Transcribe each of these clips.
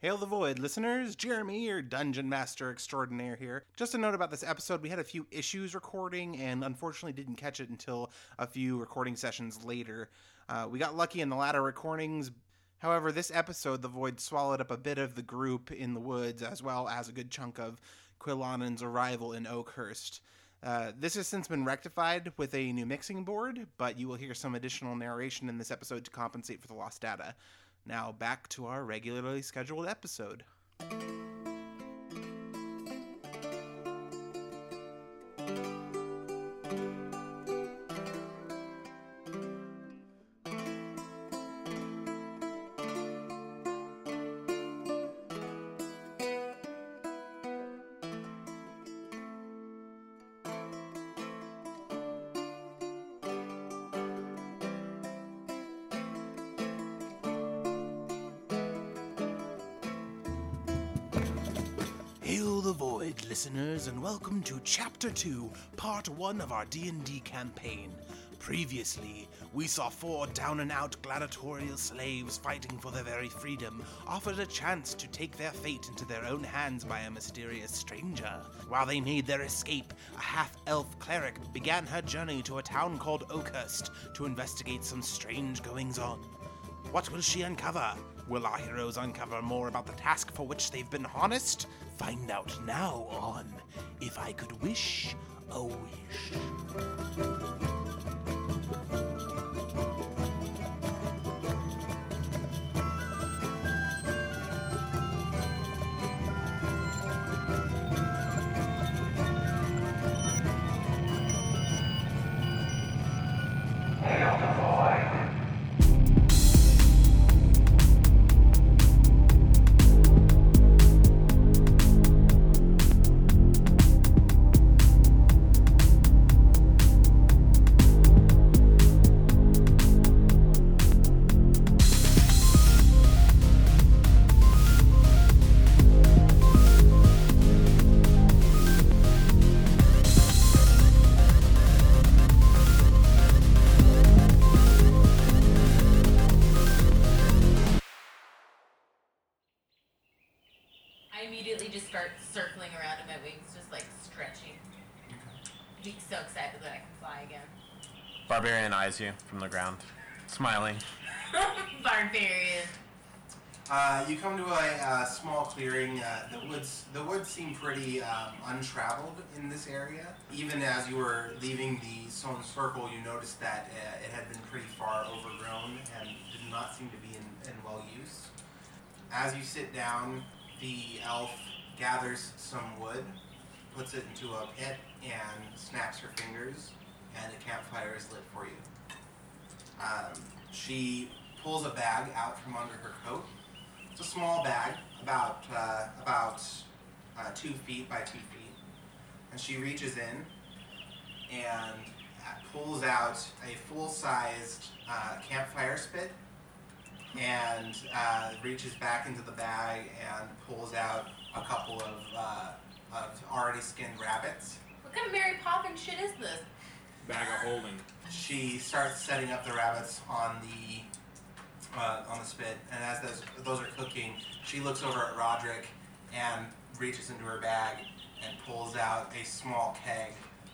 Hail the Void, listeners. Jeremy, your dungeon master extraordinaire here. Just a note about this episode we had a few issues recording and unfortunately didn't catch it until a few recording sessions later. Uh, we got lucky in the latter recordings. However, this episode, the Void swallowed up a bit of the group in the woods as well as a good chunk of Quilanan's arrival in Oakhurst. Uh, this has since been rectified with a new mixing board, but you will hear some additional narration in this episode to compensate for the lost data. Now, back to our regularly scheduled episode. Chapter 2, Part 1 of our D&D campaign. Previously, we saw four down-and-out gladiatorial slaves fighting for their very freedom, offered a chance to take their fate into their own hands by a mysterious stranger. While they made their escape, a half-elf cleric began her journey to a town called Oakhurst to investigate some strange goings-on. What will she uncover? Will our heroes uncover more about the task for which they've been harnessed? Find out now on If I Could Wish a Wish. Eyes you from the ground, smiling. Barbarian. Uh, you come to a uh, small clearing. Uh, the woods, the woods seem pretty um, untraveled in this area. Even as you were leaving the stone circle, you noticed that uh, it had been pretty far overgrown and did not seem to be in, in well use. As you sit down, the elf gathers some wood, puts it into a pit, and snaps her fingers, and a campfire is lit for you. Um, she pulls a bag out from under her coat. It's a small bag, about uh, about uh, two feet by two feet, and she reaches in and pulls out a full-sized uh, campfire spit, and uh, reaches back into the bag and pulls out a couple of uh, of already skinned rabbits. What kind of Mary Poppins shit is this? Bag of holding. she starts setting up the rabbits on the uh, on the spit, and as those those are cooking, she looks over at Roderick and reaches into her bag and pulls out a small keg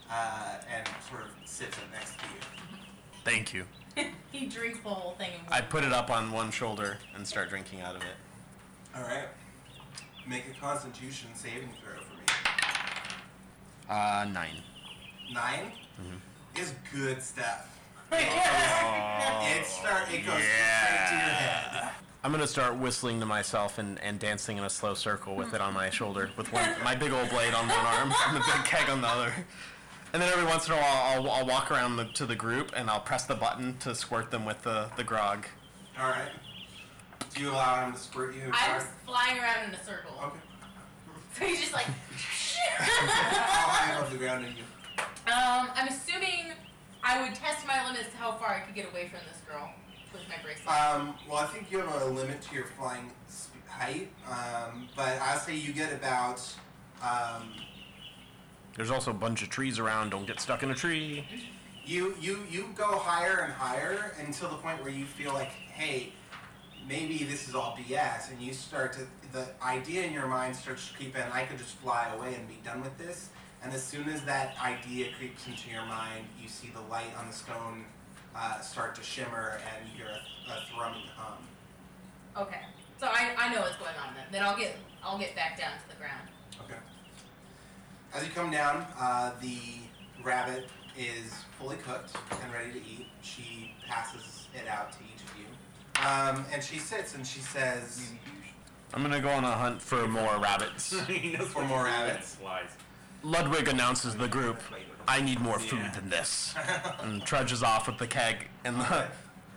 uh, and sort of sits it next to you. Thank you. he drinks the whole thing. I put it up on one shoulder and start drinking out of it. All right, make a Constitution saving throw for me. Uh, nine. 9 is good stuff. Oh, It start it goes straight to your head. I'm gonna start whistling to myself and, and dancing in a slow circle with it on my shoulder, with one my big old blade on one arm and the big keg on the other. And then every once in a while, I'll, I'll walk around the, to the group and I'll press the button to squirt them with the, the grog. All right. Do you allow him to squirt you? I was flying around in a circle. Okay. So he's just like. How high above the ground are you? Um, I'm assuming I would test my limits to how far I could get away from this girl with my bracelet. Um, well, I think you have a limit to your flying height, um, but I say you get about. Um, There's also a bunch of trees around. Don't get stuck in a tree. you you you go higher and higher until the point where you feel like, hey, maybe this is all BS, and you start to the idea in your mind starts to creep in. I could just fly away and be done with this. And as soon as that idea creeps into your mind, you see the light on the stone uh, start to shimmer, and you hear a, a thrumming hum. Okay. So I, I know what's going on then. Then I'll get I'll get back down to the ground. Okay. As you come down, uh, the rabbit is fully cooked and ready to eat. She passes it out to each of you. Um, and she sits and she says, I'm gonna go on a hunt for more rabbits. he knows For what more to do rabbits? it Flies. Ludwig announces the group, I need more food Yeah. than this. And trudges off with the keg and the.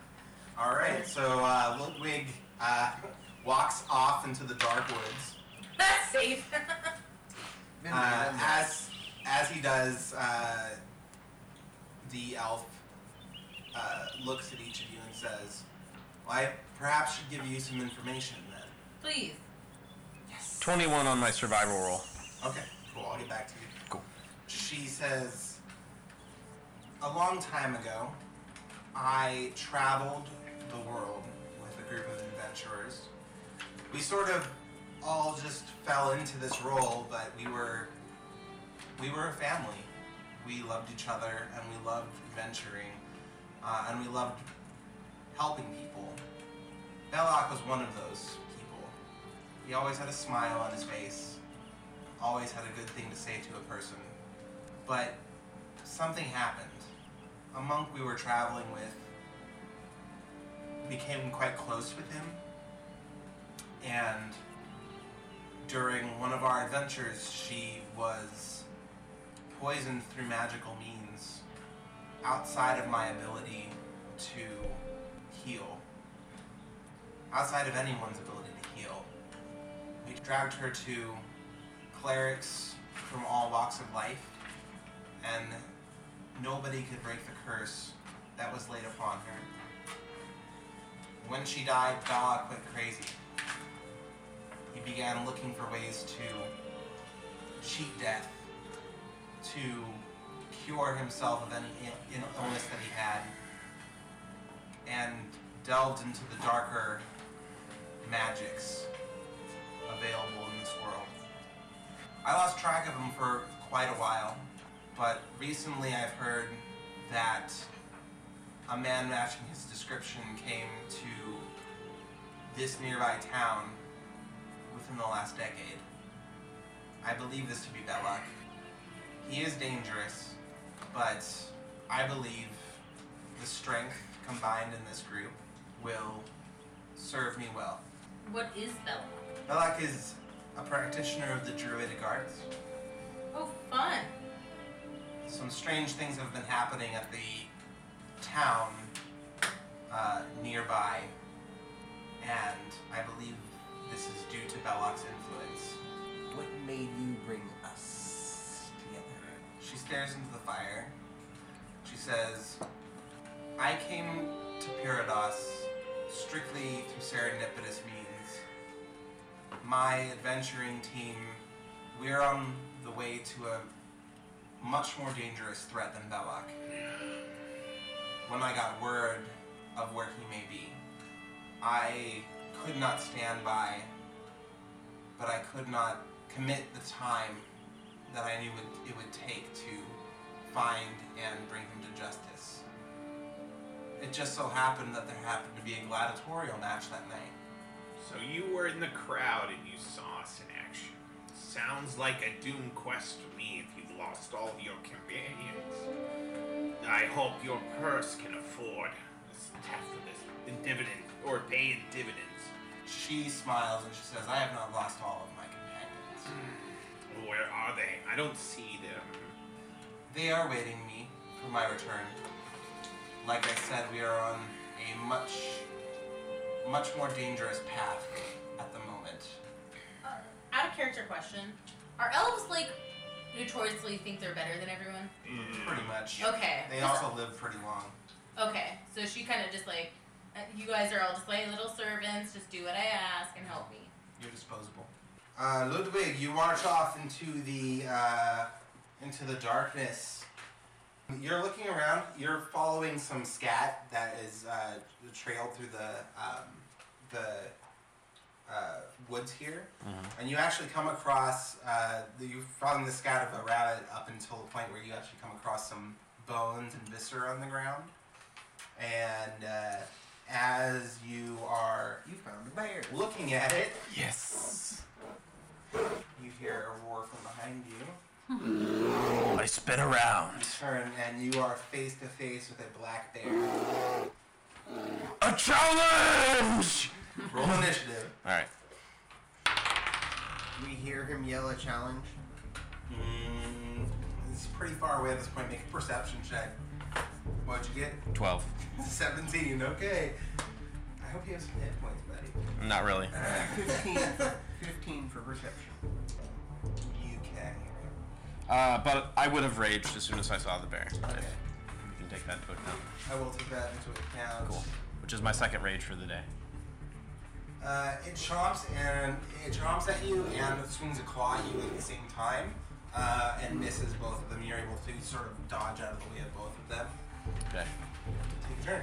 All right, so uh, Ludwig uh, walks off into the dark woods. That's safe. Uh, as as he does, uh, the elf uh, looks at each of you and says, "Well, I perhaps should give you some information then." Please. Yes. 21 on my survival roll. Okay, I'll get back to you. Cool. She says, A long time ago, I traveled the world with a group of adventurers. We sort of all just fell into this role, but we were we were a family. We loved each other and we loved adventuring, uh, and we loved helping people. Belloc was one of those people. He always had a smile on his face, always had a good thing to say to a person. But something happened. A monk we were traveling with became quite close with him. And during one of our adventures, she was poisoned through magical means outside of my ability to heal. Outside of anyone's ability to heal. We dragged her to clerics from all walks of life, and nobody could break the curse that was laid upon her. When she died, Belloc went crazy. He began looking for ways to cheat death, to cure himself of any illness that he had, and delved into the darker magics available in this world. I lost track of him for quite a while, but recently I've heard that a man matching his description came to this nearby town within the last decade. I believe this to be Belloc. He is dangerous, but I believe the strength combined in this group will serve me well. What is Bella? Belloc is a practitioner of the Druidic arts. Oh, fun. Some strange things have been happening at the town uh, nearby, and I believe this is due to Belloc's influence. What made you bring us together? She stares into the fire. She says, I came to Pyridos strictly through serendipitous means. My adventuring team, we're on the way to a much more dangerous threat than Belloc. When I got word of where he may be, I could not stand by, but I could not commit the time that I knew it would take to find and bring him to justice. It just so happened that there happened to be a gladiatorial match that night. So you were in the crowd and you saw us in action. Sounds like a doom quest to me if you've lost all of your companions. I hope your purse can afford this half of this in dividend or pay in dividends. She smiles and she says, I have not lost all of my companions. Hmm. Where are they? I don't see them. They are waiting me for my return. Like I said, we are on a much, much more dangerous path at the moment. Uh, out of character question. Are elves like notoriously think they're better than everyone? Pretty much. Okay. They also live pretty long. Okay. So she kind of just like, uh, you guys are all just like little servants. Just do what I ask and help me. You're disposable. Uh, Ludwig, you march off into the uh, into the darkness. You're looking around. You're following some scat that is uh, trailed through the um, the uh, woods here, and you actually come across uh, the, you found the scat of a rabbit up until the point where you actually come across some bones and viscera on the ground, and uh, as you are You found a bear. looking at it, Yes. you hear a roar from behind you. I spin around. You turn and you are face to face with a black bear. A challenge! Roll initiative. All right. We hear him yell a challenge. Mm, it's pretty far away at this point. Make a perception check. What'd you get? 12. 17. Okay. I hope you have some hit points, buddy. Not really. 15, 15 for perception. Uh, but I would have raged as soon as I saw the bear. Okay. You can take that into account. I will take that into account. Cool. Which is my second rage for the day. Uh, it chomps and it chomps at you and it swings a claw at you at the same time uh, and misses both of them. You're able to sort of dodge out of the way of both of them. Okay. Take a turn.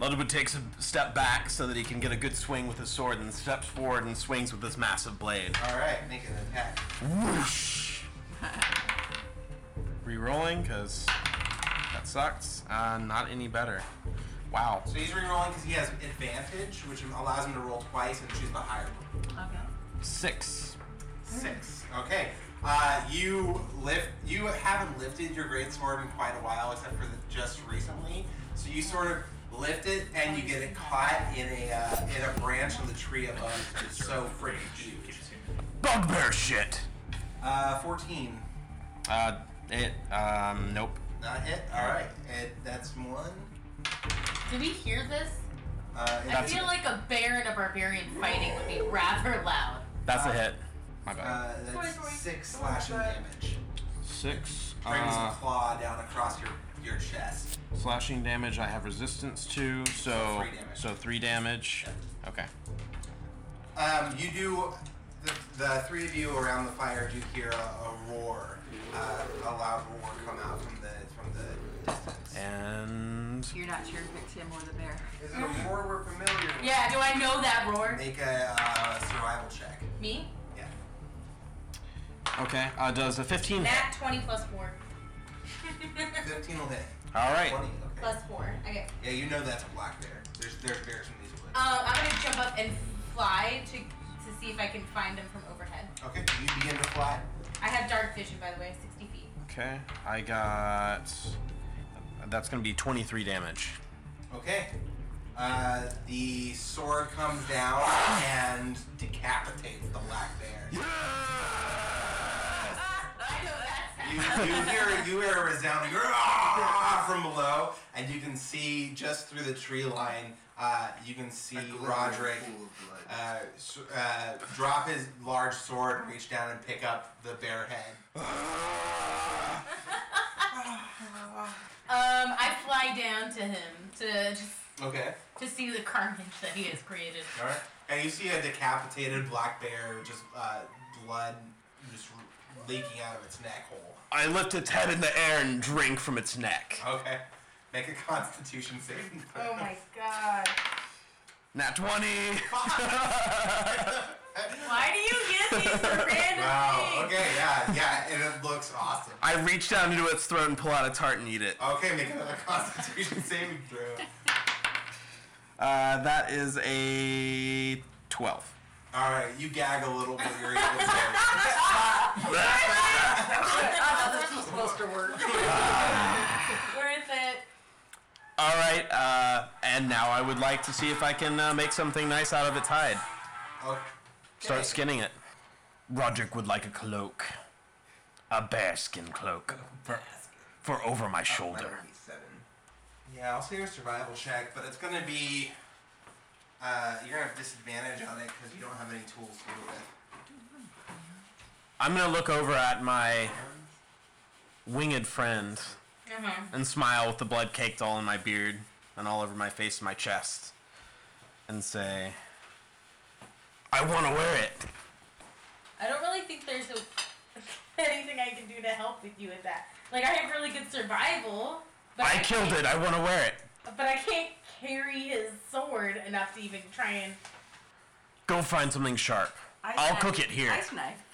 Ludwig takes a step back so that he can get a good swing with his sword and steps forward and swings with this massive blade. All right, make an attack. Whoosh! Rerolling, because that sucks. Uh, not any better. Wow. So he's rerolling because he has advantage, which allows him to roll twice and choose the higher one. Okay. Six. Six. Okay. Uh, you lift. You haven't lifted your great sword in quite a while, except for the, just recently. So you sort of lift it, and you get it caught in a uh, in a branch of the tree above. It's so freaking huge. Bugbear shit! Uh, fourteen. Uh, it, um, nope. Not hit. All right. It, that's one. Do we hear this? Uh, I feel a- like a bear and a barbarian fighting would be rather loud. That's a hit. My bad. uh, that's Sorry, sorry. six slashing damage. Six. Brings Uh, a claw down across your your chest. slashing damage I have resistance to, so three damage. so three damage. Okay. Um, you do the, the three of you around the fire do hear a, a roar, uh, a loud roar come out from the from the distance. And You're not sure if it's him or the bear. Is it a roar we're familiar with? Yeah, do I know that roar? Make a uh, survival check. Me? Yeah. okay, uh, does a 15 hit? Nat 20 plus 4. 15 will hit. All right. 20. Okay. plus 4. Okay. Yeah, you know that's a black bear. There's there's bears in these woods. Uh, I'm gonna jump up and fly to to see if I can find them from overhead. Okay. You begin to fly. I have dark vision, by the way, 60 feet. Okay, I got. That's gonna be 23 damage. Okay. Uh, the sword comes down and decapitates the black bear. I know that's You, you hear you hear a resounding "Rah!" from below, and you can see just through the tree line. Uh, you can see A glittering Roderick pool of blood. uh, s- uh, drop his large sword, reach down and pick up the bear head. Um, I fly down to him to just Okay. to see the carnage that he has created. All right. And you see a decapitated black bear, just uh, blood just leaking out of its neck hole. I lift its head in the air and drink from its neck. Okay. Make a Constitution saving throw. Oh my god. Nat 20. Why do you get these for random Wow. things? Okay. Yeah. Yeah. And it looks awesome. I reach down into its throat and pull out its heart and eat it. Okay. Make another Constitution saving throw. Uh, that is a 12. All right. You gag a little, but you're able to. How this supposed to work. Worth it. All right, uh, and now I would like to see if I can uh, make something nice out of its hide. Okay. Start skinning it. Roderick would like a cloak. A bearskin cloak. For, for over my shoulder. would be seven. Yeah, I'll say your survival check, but it's gonna be. Uh, you're gonna have disadvantage on it because you don't have any tools to do it with. I'm gonna look over at my winged friend Uh-huh. and smile with the blood caked all in my beard and all over my face and my chest and say, I want to wear it. I don't really think there's a, anything I can do to help with you with that. Like I have really good survival, but I killed can't- it. I want to wear it. But I can't carry his sword enough to even try and. Go find something sharp. Ice I'll knife. cook it here. Ice knife.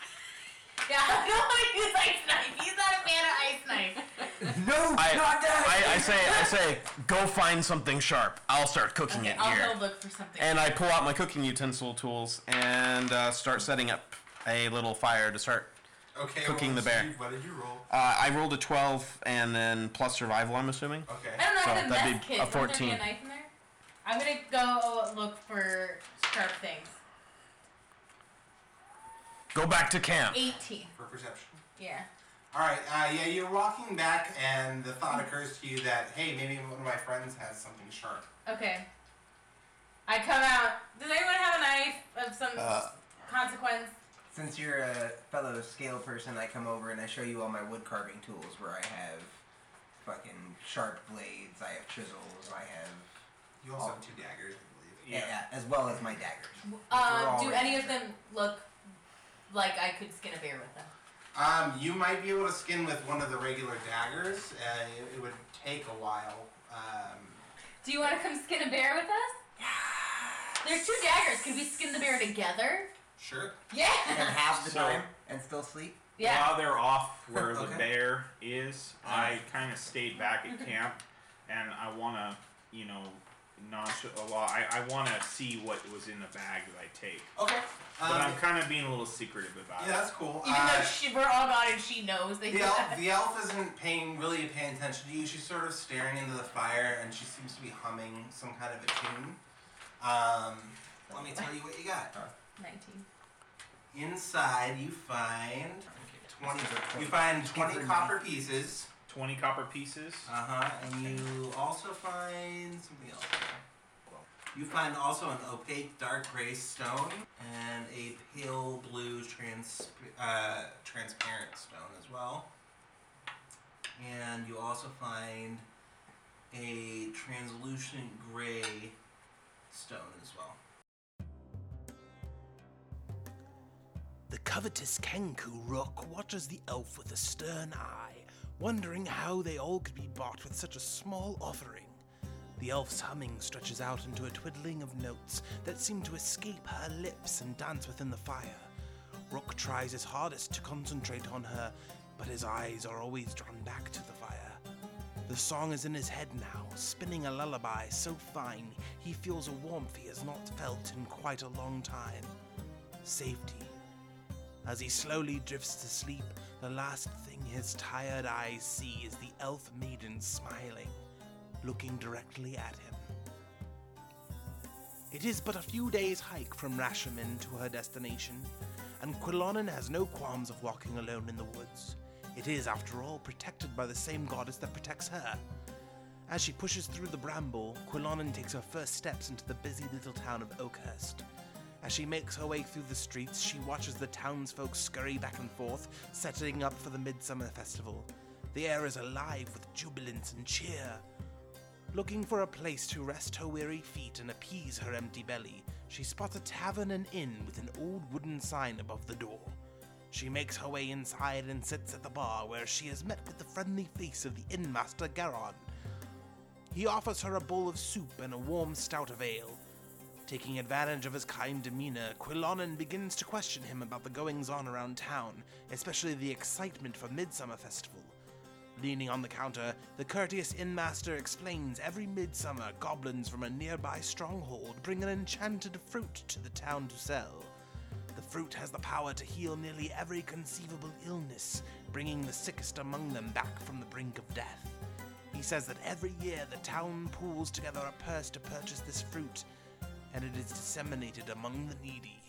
Yeah, I don't want to use ice knife. He's not a fan of ice knife. No, I, not that. I, I say, I say, go find something sharp. I'll start cooking Okay, it I'll here. go look for something. And I pull out my cooking utensil tools and uh, start setting up a little fire to start. Okay. Cooking well, the bear. Steve, What did you roll? Uh, I rolled a 12 and then plus survival, I'm assuming. Okay. I don't know. So I that'd mess be kit. a Wouldn't there be 14. a knife in there? I'm gonna go look for sharp things. Go back to camp. 18. For perception. Yeah. All right. Uh, yeah, you're walking back, and the thought occurs to you that hey, maybe one of my friends has something sharp. Okay. I come out. Does anyone have a knife of some Uh. consequence? Since you're a fellow scale person, I come over and I show you all my wood carving tools where I have fucking sharp blades, I have chisels, I have. You also have two daggers, I believe. Yeah. as well as my daggers. Um, do ready any of them look like I could skin a bear with them? Um, you might be able to skin with one of the regular daggers. Uh, it, it would take a while. Um, Do you want to come skin a bear with us? There's two daggers. Can we skin the bear together? sure. Yeah. And half the So- time and still sleep. Yeah. While they're off where the Okay. bear is, I kind of stayed back at camp, and I want to, you know, not a lot. I, I want to see what was in the bag that I take, Okay. but Um, I'm kind of being a little secretive about it. yeah, that's cool. Even Uh, though she, we're all gone and she knows they the, elf, the elf isn't paying really paying attention to you. She's sort of staring into the fire, and she seems to be humming some kind of a tune. Um, let me tell you what you got. 19. Inside, you find twenty. You find twenty copper pieces. It. Twenty copper pieces. Uh huh. And you also find something else. You find also an opaque dark gray stone and a pale blue trans uh, transparent stone as well. And you also find a translucent gray stone as well. The covetous Kenku Rook watches the elf with a stern eye, wondering how they all could be bought with such a small offering. The elf's humming stretches out into a twiddling of notes that seem to escape her lips and dance within the fire. Rook tries his hardest to concentrate on her, but his eyes are always drawn back to the fire. The song is in his head now, spinning a lullaby so fine he feels a warmth he has not felt in quite a long time. Safety. As he slowly drifts to sleep, the last thing his tired eyes see is the elf maiden smiling, looking directly at him. It is but a few days' hike from Rashaman to her destination, and Quilanan has no qualms of walking alone in the woods. It is, after all, protected by the same goddess that protects her. As she pushes through the bramble, Quilanan takes her first steps into the busy little town of Oakhurst. As she makes her way through the streets, she watches the townsfolk scurry back and forth, setting up for the Midsummer Festival. The air is alive with jubilance and cheer. Looking for a place to rest her weary feet and appease her empty belly, she spots a tavern and inn with an old wooden sign above the door. She makes her way inside and sits at the bar where she is met with the friendly face of the innmaster Garon. He offers her a bowl of soup and a warm stout of ale. Taking advantage of his kind demeanor, Quilanan begins to question him about the goings on around town, especially the excitement for Midsummer Festival. Leaning on the counter, the courteous innmaster explains every midsummer goblins from a nearby stronghold bring an enchanted fruit to the town to sell. The fruit has the power to heal nearly every conceivable illness, bringing the sickest among them back from the brink of death. He says that every year the town pools together a purse to purchase this fruit, and it is disseminated among the needy.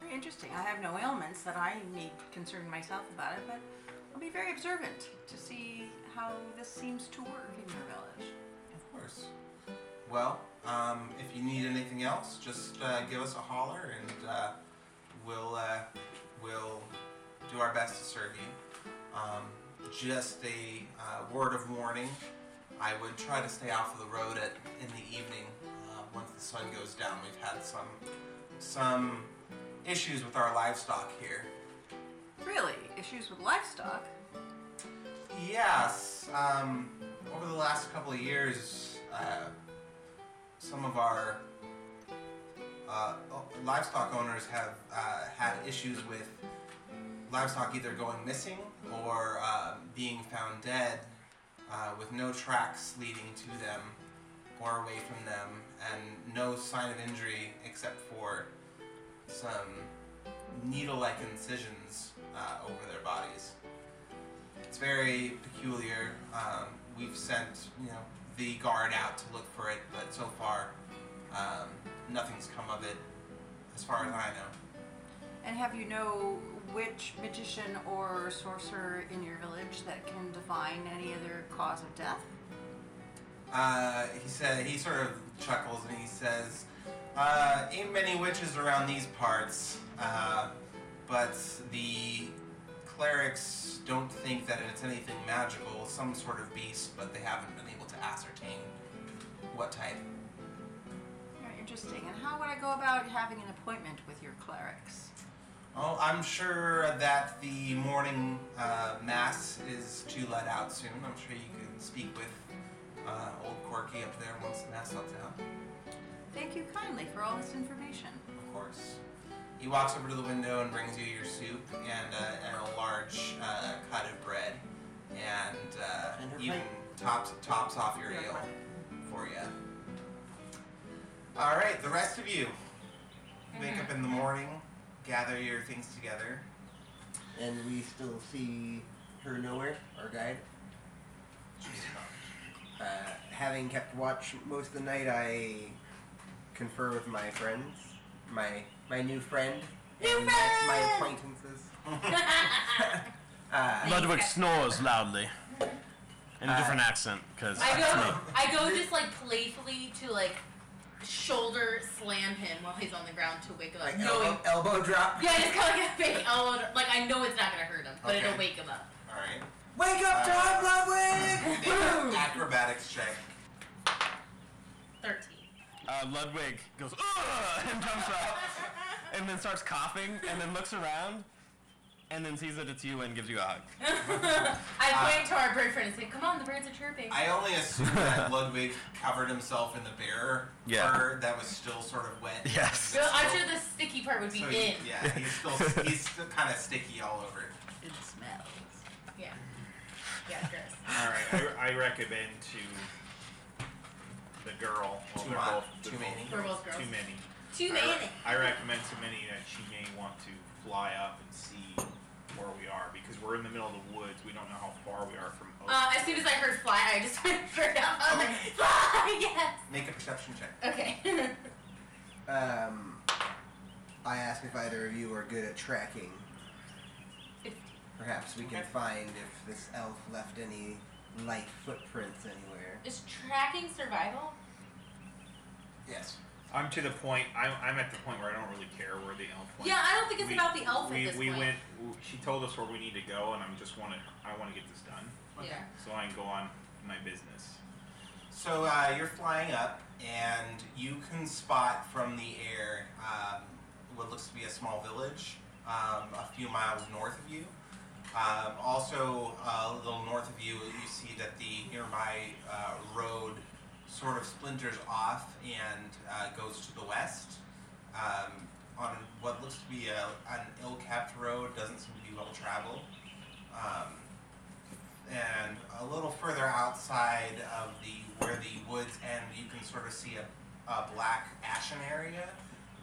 Very interesting. I have no ailments that I need concern myself about it, but I'll be very observant to see how this seems to work in your village. Of course. Well, um, if you need anything else, just uh, give us a holler, and uh, we'll uh, we'll do our best to serve you. Um, just a uh, word of warning: I would try to stay off of the road at in the evening uh, once the sun goes down. We've had some some issues with our livestock here. Really, issues with livestock. Yes, um, over the last couple of years, uh, some of our uh, livestock owners have uh, had issues with livestock either going missing or um, being found dead uh, with no tracks leading to them or away from them and no sign of injury except for some needle-like incisions uh, over their bodies. It's very peculiar. Um, we've sent, you know, the guard out to look for it, but so far, um, nothing's come of it, as far as I know. And have you know which magician or sorcerer in your village that can define any other cause of death? Uh, he said he sort of chuckles and he says, uh, "Ain't many witches around these parts, uh, but the clerics don't think that it's anything magical. Some sort of beast, but they haven't been able to ascertain what type." Very interesting. And how would I go about having an appointment with your clerics? Oh, I'm sure that the morning uh, mass is to let out soon. I'm sure you can speak with uh, old Corky up there once the mass lets out. Thank you kindly for all this information. Of course. He walks over to the window and brings you your soup and, uh, and a large uh, cut of bread, and, uh, And even tops tops off your Your ale for you. All right, the rest of you wake up in the morning, gather your things together. And we still see her nowhere, our guide. Uh, having kept watch most of the night, I confer with my friends, my my new friend, New and my, my acquaintances. uh, Ludwig snores loudly. In a Uh, different accent, because I go, me. I go just like playfully to like shoulder slam him while he's on the ground to wake him up, like knowing. elbow, elbow drop. Yeah, just kind of like a big elbow. drop. Like I know it's not gonna hurt him, but Okay. it'll wake him up. All right. Wake up, Tom Ludwig! Acrobatics check. Thirteen. Uh, Ludwig goes, Ugh! and jumps up, and then starts coughing, and then looks around, and then sees that it's you and gives you a hug. I uh, point to our bird friend and say, "Come on, the birds are chirping." I only assume that Ludwig covered himself in the bear Yeah. fur that was still sort of wet. Yes. Well, I'm sure the sticky part would be So in. he- yeah, he's still he's still kind of sticky all over. It smells. Yeah. Yeah, gross. All right, I, I recommend to the girl. Well, Too they're much. both, they're Too both- many. We're both girls. Too many. Too I, re- many. I recommend to many that she may want to fly up and see where we are because we're in the middle of the woods. We don't know how far we are from Oak. Uh, as soon as I heard fly, I just went straight up. I was like, fly, yes. Make a perception check. Okay. Um, I asked if either of you are good at tracking. Perhaps we can Okay. find if this elf left any light footprints anywhere. Is tracking survival? Yes. I'm to the point. I'm, I'm at the point where I don't really care where the elf went. Yeah, I don't think it's We- about the elf we, at this we point. went. She told us where we need to go, and I'm just want to. I want to get this done, Yeah. so I can go on my business. So uh, you're flying up, and you can spot from the air um, what looks to be a small village um, a few miles north of you. Um, also, uh, a little north of you, you see that the nearby uh, road sort of splinters off and uh, goes to the west um, on what looks to be a, an ill-kept road. Doesn't seem to be well traveled. Um, and a little further outside of the where the woods end, you can sort of see a, a black ashen area,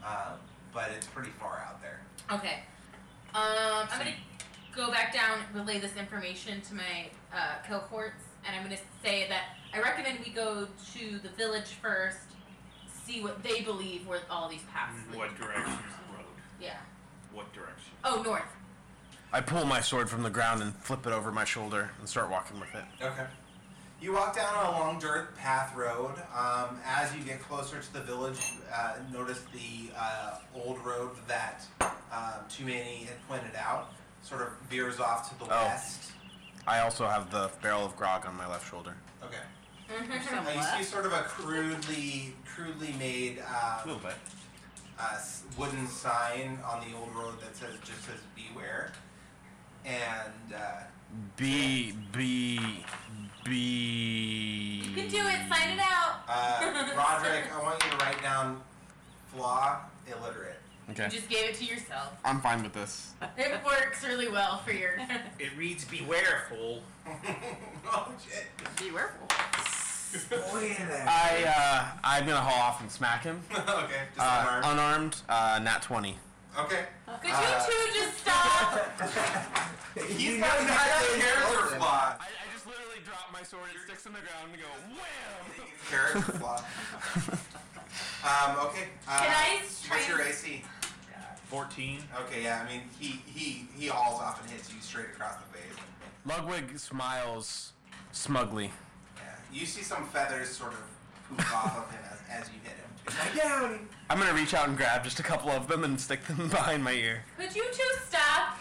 uh, but it's pretty far out there. Okay. Um, I'm gonna go back down, relay this information to my uh, cohorts, and I'm gonna say that I recommend we go to the village first, see what they believe where all these paths lead. What direction is the road? Yeah. What direction? Oh, north. I pull my sword from the ground and flip it over my shoulder and start walking with it. Okay. You walk down a long dirt path road. Um, as you get closer to the village, uh, notice the uh, old road that um, Many had pointed out sort of veers off to the Oh. west. I also have the barrel of grog on my left shoulder. Okay. Some Uh, you see sort of a crudely, crudely made A um, little bit. uh, s- wooden sign on the old road that says just says beware and uh, B B B. You can do it. Sign it out. Uh, Roderick, I want you to write down flaw illiterate. Okay. You just gave it to yourself. I'm fine with this. It works really well for your. It reads beware, fool. oh shit. Be careful. Wait a minute. I uh, I'm gonna haul off and smack him. okay, just Uh, unarmed. unarmed, uh, nat 20. okay. Could you Uh, two just stop? He's You got know a nothing. character flaw. I, I just literally drop my sword, it sticks in the ground, and go wham! Character flaw. Um, okay. Uh, Can I What's try your AC? 14. Okay, yeah, I mean, he, he, he hauls off and hits you straight across the face. Ludwig smiles smugly. Yeah. You see some feathers sort of poof off of him as, as you hit him. It's my downy. I'm gonna reach out and grab just a couple of them and stick them behind my ear. Could you two stop?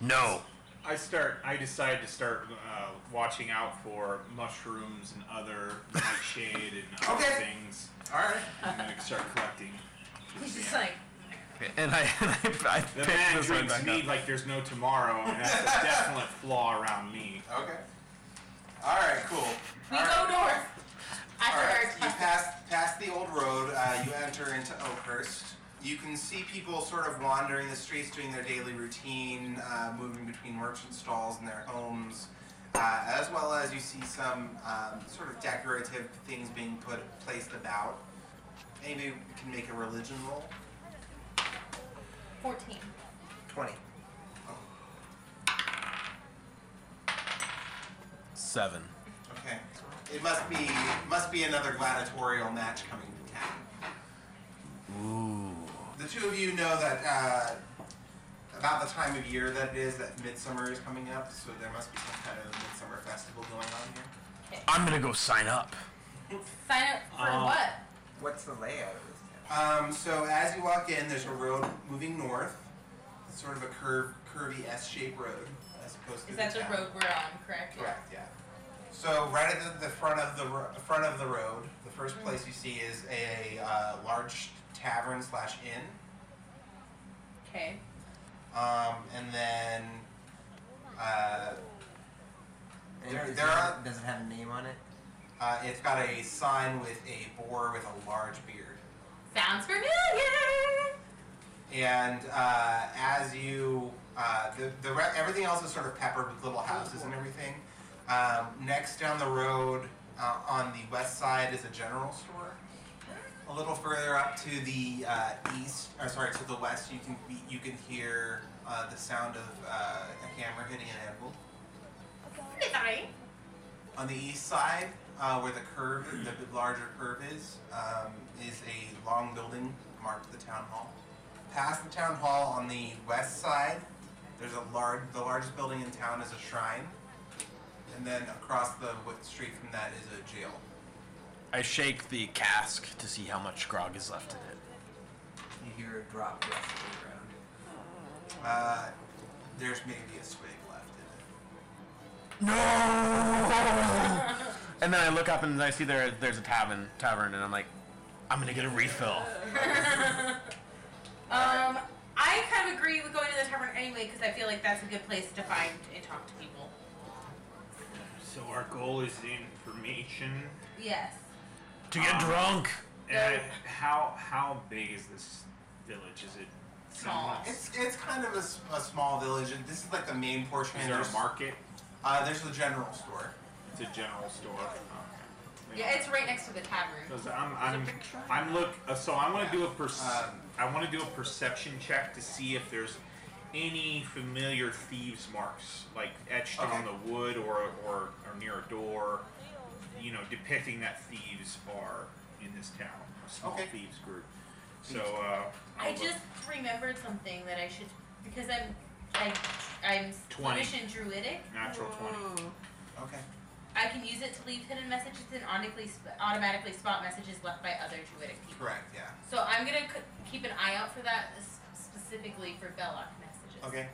No. I start. I decide to start uh, watching out for mushrooms and other nightshade and other Okay. things. Alright. I'm gonna start collecting. He's just Yeah. like. And I, and I, I The pick man this one drinks back mead up. like there's no tomorrow, and that's a definite flaw around me. Okay. Alright, cool. We All go right. north. After Alright, our you pass past the old road, uh, you enter into Oakhurst. You can see people sort of wandering the streets, doing their daily routine, uh, moving between merchant stalls and their homes, uh, as well as you see some um, sort of decorative things being put placed about. Maybe we can make a religion roll. 14. 20. Seven. Okay. It must be must be another gladiatorial match coming to town. Ooh. The two of you know that uh, about the time of year that it is that midsummer is coming up, so there must be some kind of midsummer festival going on here. I'm gonna go sign up. Sign up for Um, what? What's the layout of this town? Um, so as you walk in, there's a road moving north. It's sort of a curve, curvy S-shaped road, as opposed to Is that the town. road we're on, correct? Correct. Yeah. So right at the, the front of the ro- front of the road, the first place you see is a uh, large tavern slash inn. Okay. Um, and then uh, There- does, there it are- have, does it have a name on it? uh, it's got a sign with a boar with a large beard. Sounds familiar. And uh, as you, uh, the, the re- everything else is sort of peppered with little houses and everything. Um, next down the road uh, on the west side is a general store. A little further up to the uh, east, or sorry, to the west, you can be, you can hear uh, the sound of uh, a hammer hitting an anvil. On the east side, uh, where the curve, the larger curve is, um, is a long building marked the town hall. Past the town hall on the west side, there's a large, the largest building in town is a shrine, and then across the street from that is a jail. I shake the cask to see how much grog is left in it. You hear a drop rust to the ground. Uh, there's maybe a swig left in it. No! and then I look up and I see there there's a tavern tavern and I'm like, I'm gonna get a refill. Um, I kind of agree with going to the tavern anyway because I feel like that's a good place to find and talk to people. So our goal is the information. Yes. To get drunk. And how how big is this village? Is it Small. It's it's kind of a small village, and this is like the main portion. Is there a market? Uh, there's the general store. It's a general store. Okay. Yeah, it's right next to the tavern. So I'm I'm I'm look. Uh, so I want to do a perc- Um, I want to do a perception check to see if there's any familiar thieves' marks, like etched on the wood or, or or near a door, you know, depicting that thieves are in this town, a small Okay. thieves group. So uh, I I'll look- just remembered something that I should because I'm I I'm 20. Finnish and druidic. natural twenty. Okay. I can use it to leave hidden messages and automatically sp- automatically spot messages left by other druidic people. Correct. Yeah. So I'm gonna c- keep an eye out for that s- specifically for Belloc messages. Okay.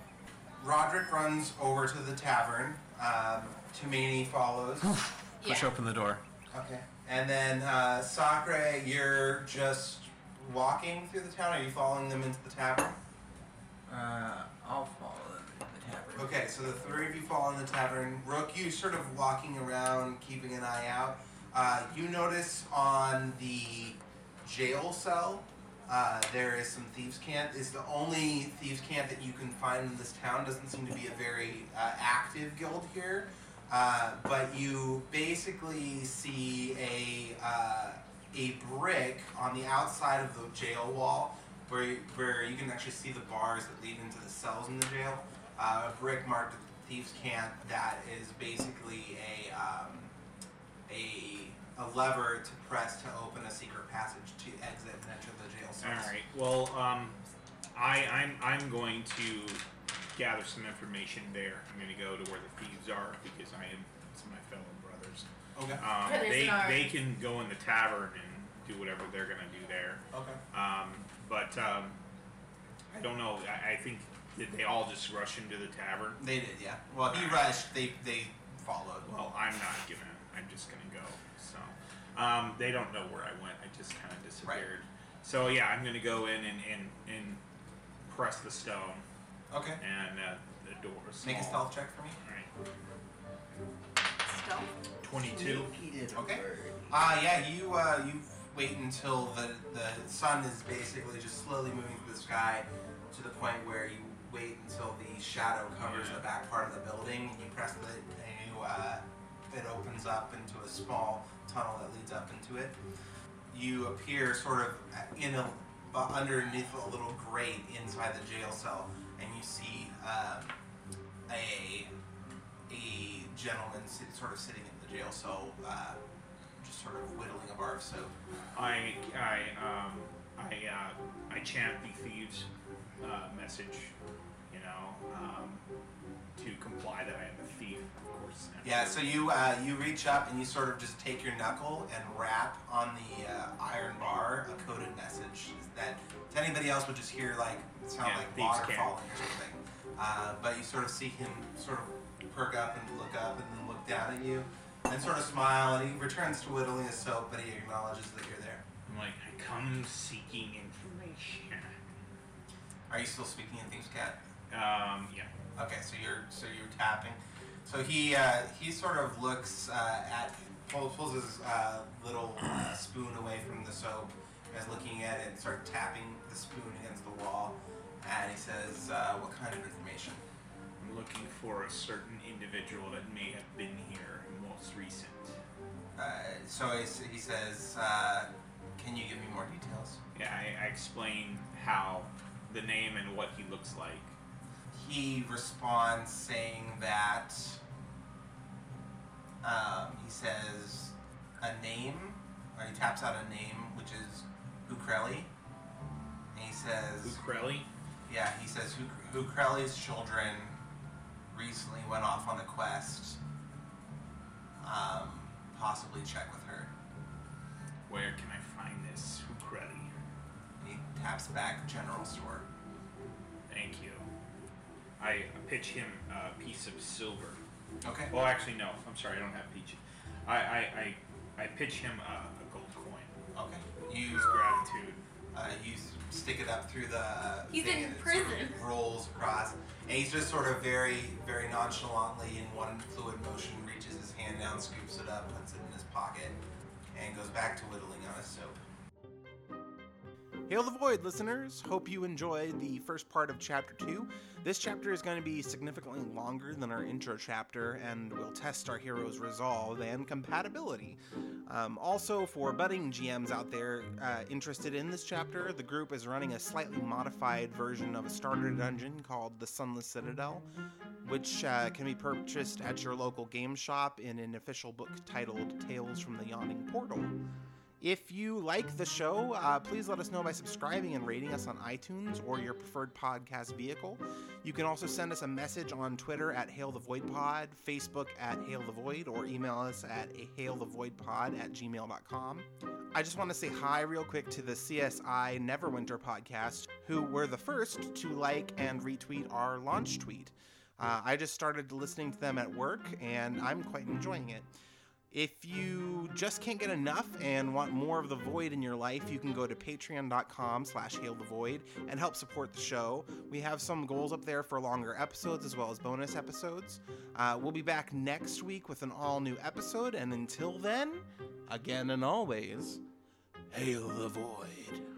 Roderick runs over to the tavern. Um, Tumaini follows. Push Yeah. open the door. okay. And then uh, Sakura, you're just walking through the town. Are you following them into the tavern? Uh, I'll follow them to the tavern. Okay, so the three of you fall in the tavern. Rook, you sort of walking around, keeping an eye out. Uh, you notice on the jail cell, uh, there is some thieves' cant. It's the only thieves' cant that you can find in this town. Doesn't seem to be a very uh, active guild here, uh, but you basically see a uh, a brick on the outside of the jail wall where you, where you can actually see the bars that lead into the cells in the jail. Uh, a brick marked thieves' cant that is basically a um, a a lever to press to open a secret passage to exit and enter the jail cells. All right. Well, um, I I'm I'm going to gather some information there. I'm going to go to where the thieves are because I am it's my fellow brothers. Okay. Um, Brothers they in arms. they can go in the tavern and do whatever they're going to do there. Okay. Um, but um, I don't know. I, I think did they all just rush into the tavern? They did, yeah. Well, he rushed. They they followed. Well, I'm not gonna. I'm just gonna go. So um, they don't know where I went. I just kind of disappeared. So yeah, I'm gonna go in and and, and press the stone Okay. and uh, the door. is Make a small. stealth check for me. All right. Stealth. Twenty-two. Okay. Uh, yeah, you uh, you wait until the the sun is basically just slowly moving through the sky to the point where you wait until the shadow covers Yeah. the back part of the building. And you press the and you uh, it opens up into a small tunnel that leads up into it. You appear sort of in a uh, underneath a little grate inside the jail cell, and you see um, a a gentleman sit, sort of sitting in the jail cell, uh, just sort of whittling a bar of soap. I I um I uh, I chant the thieves' uh, message. Course. Yeah, so you uh, you reach up and you sort of just take your knuckle and rap on the uh, iron bar a coded message that to anybody else would just hear like sound Yeah, like water can't. falling or something. Uh, but you sort of see him sort of perk up and look up and then look down at you and sort of smile and he returns to whittling his soap, but he acknowledges that you're there. I'm like, I come seeking information. Are you still speaking in Thieves' Cant? Um, yeah. Okay, so you're so you're tapping. So he uh, he sort of looks uh, at pulls, pulls his uh, little uh, spoon away from the soap, and is looking at it and start tapping the spoon against the wall, and he says, uh, "What kind of information?" I'm looking for a certain individual that may have been here most recent. Uh, so he, he says, uh, "Can you give me more details?" Yeah, I, I explain how the name and what he looks like. He responds saying that um, he says a name, or he taps out a name, which is Hucrele. And he says, Hucrele? yeah, he says Uk- Hucrele's children recently went off on a quest. Um, possibly check with her. Where can I find this Hucrele? He taps back general store. Thank you. I pitch him a piece of silver. Okay. Oh, actually, no. I'm sorry, I don't have peach. I I, I, I pitch him a, a gold coin. Okay. You Use gratitude. Uh, you stick it up through the uh, He's thing in and it sort of prison. rolls across, and he's just sort of very, very nonchalantly in one fluid motion reaches his hand down, scoops it up, puts it in his pocket, and goes back to whittling on his soap. Hail the Void, listeners! Hope you enjoyed the first part of Chapter 2. This chapter is going to be significantly longer than our intro chapter and we'll test our hero's resolve and compatibility. Um, also, for budding GMs out there uh, interested in this chapter, the group is running a slightly modified version of a starter dungeon called the Sunless Citadel, which uh, can be purchased at your local game shop in an official book titled Tales from the Yawning Portal. If you like the show, uh, please let us know by subscribing and rating us on iTunes or your preferred podcast vehicle. You can also send us a message on Twitter at Hail the Void Pod, Facebook at Hail the Void, or email us at hailthevoidpod at gmail.com. I just want to say hi real quick to the CSI Neverwinter podcast, who were the first to like and retweet our launch tweet. Uh, I just started listening to them at work, and I'm quite enjoying it. If you just can't get enough and want more of the void in your life, you can go to patreon.com slash hail the void and help support the show. We have some goals up there for longer episodes as well as bonus episodes. Uh, we'll be back next week with an all new episode, and until then, again and always, hail the void.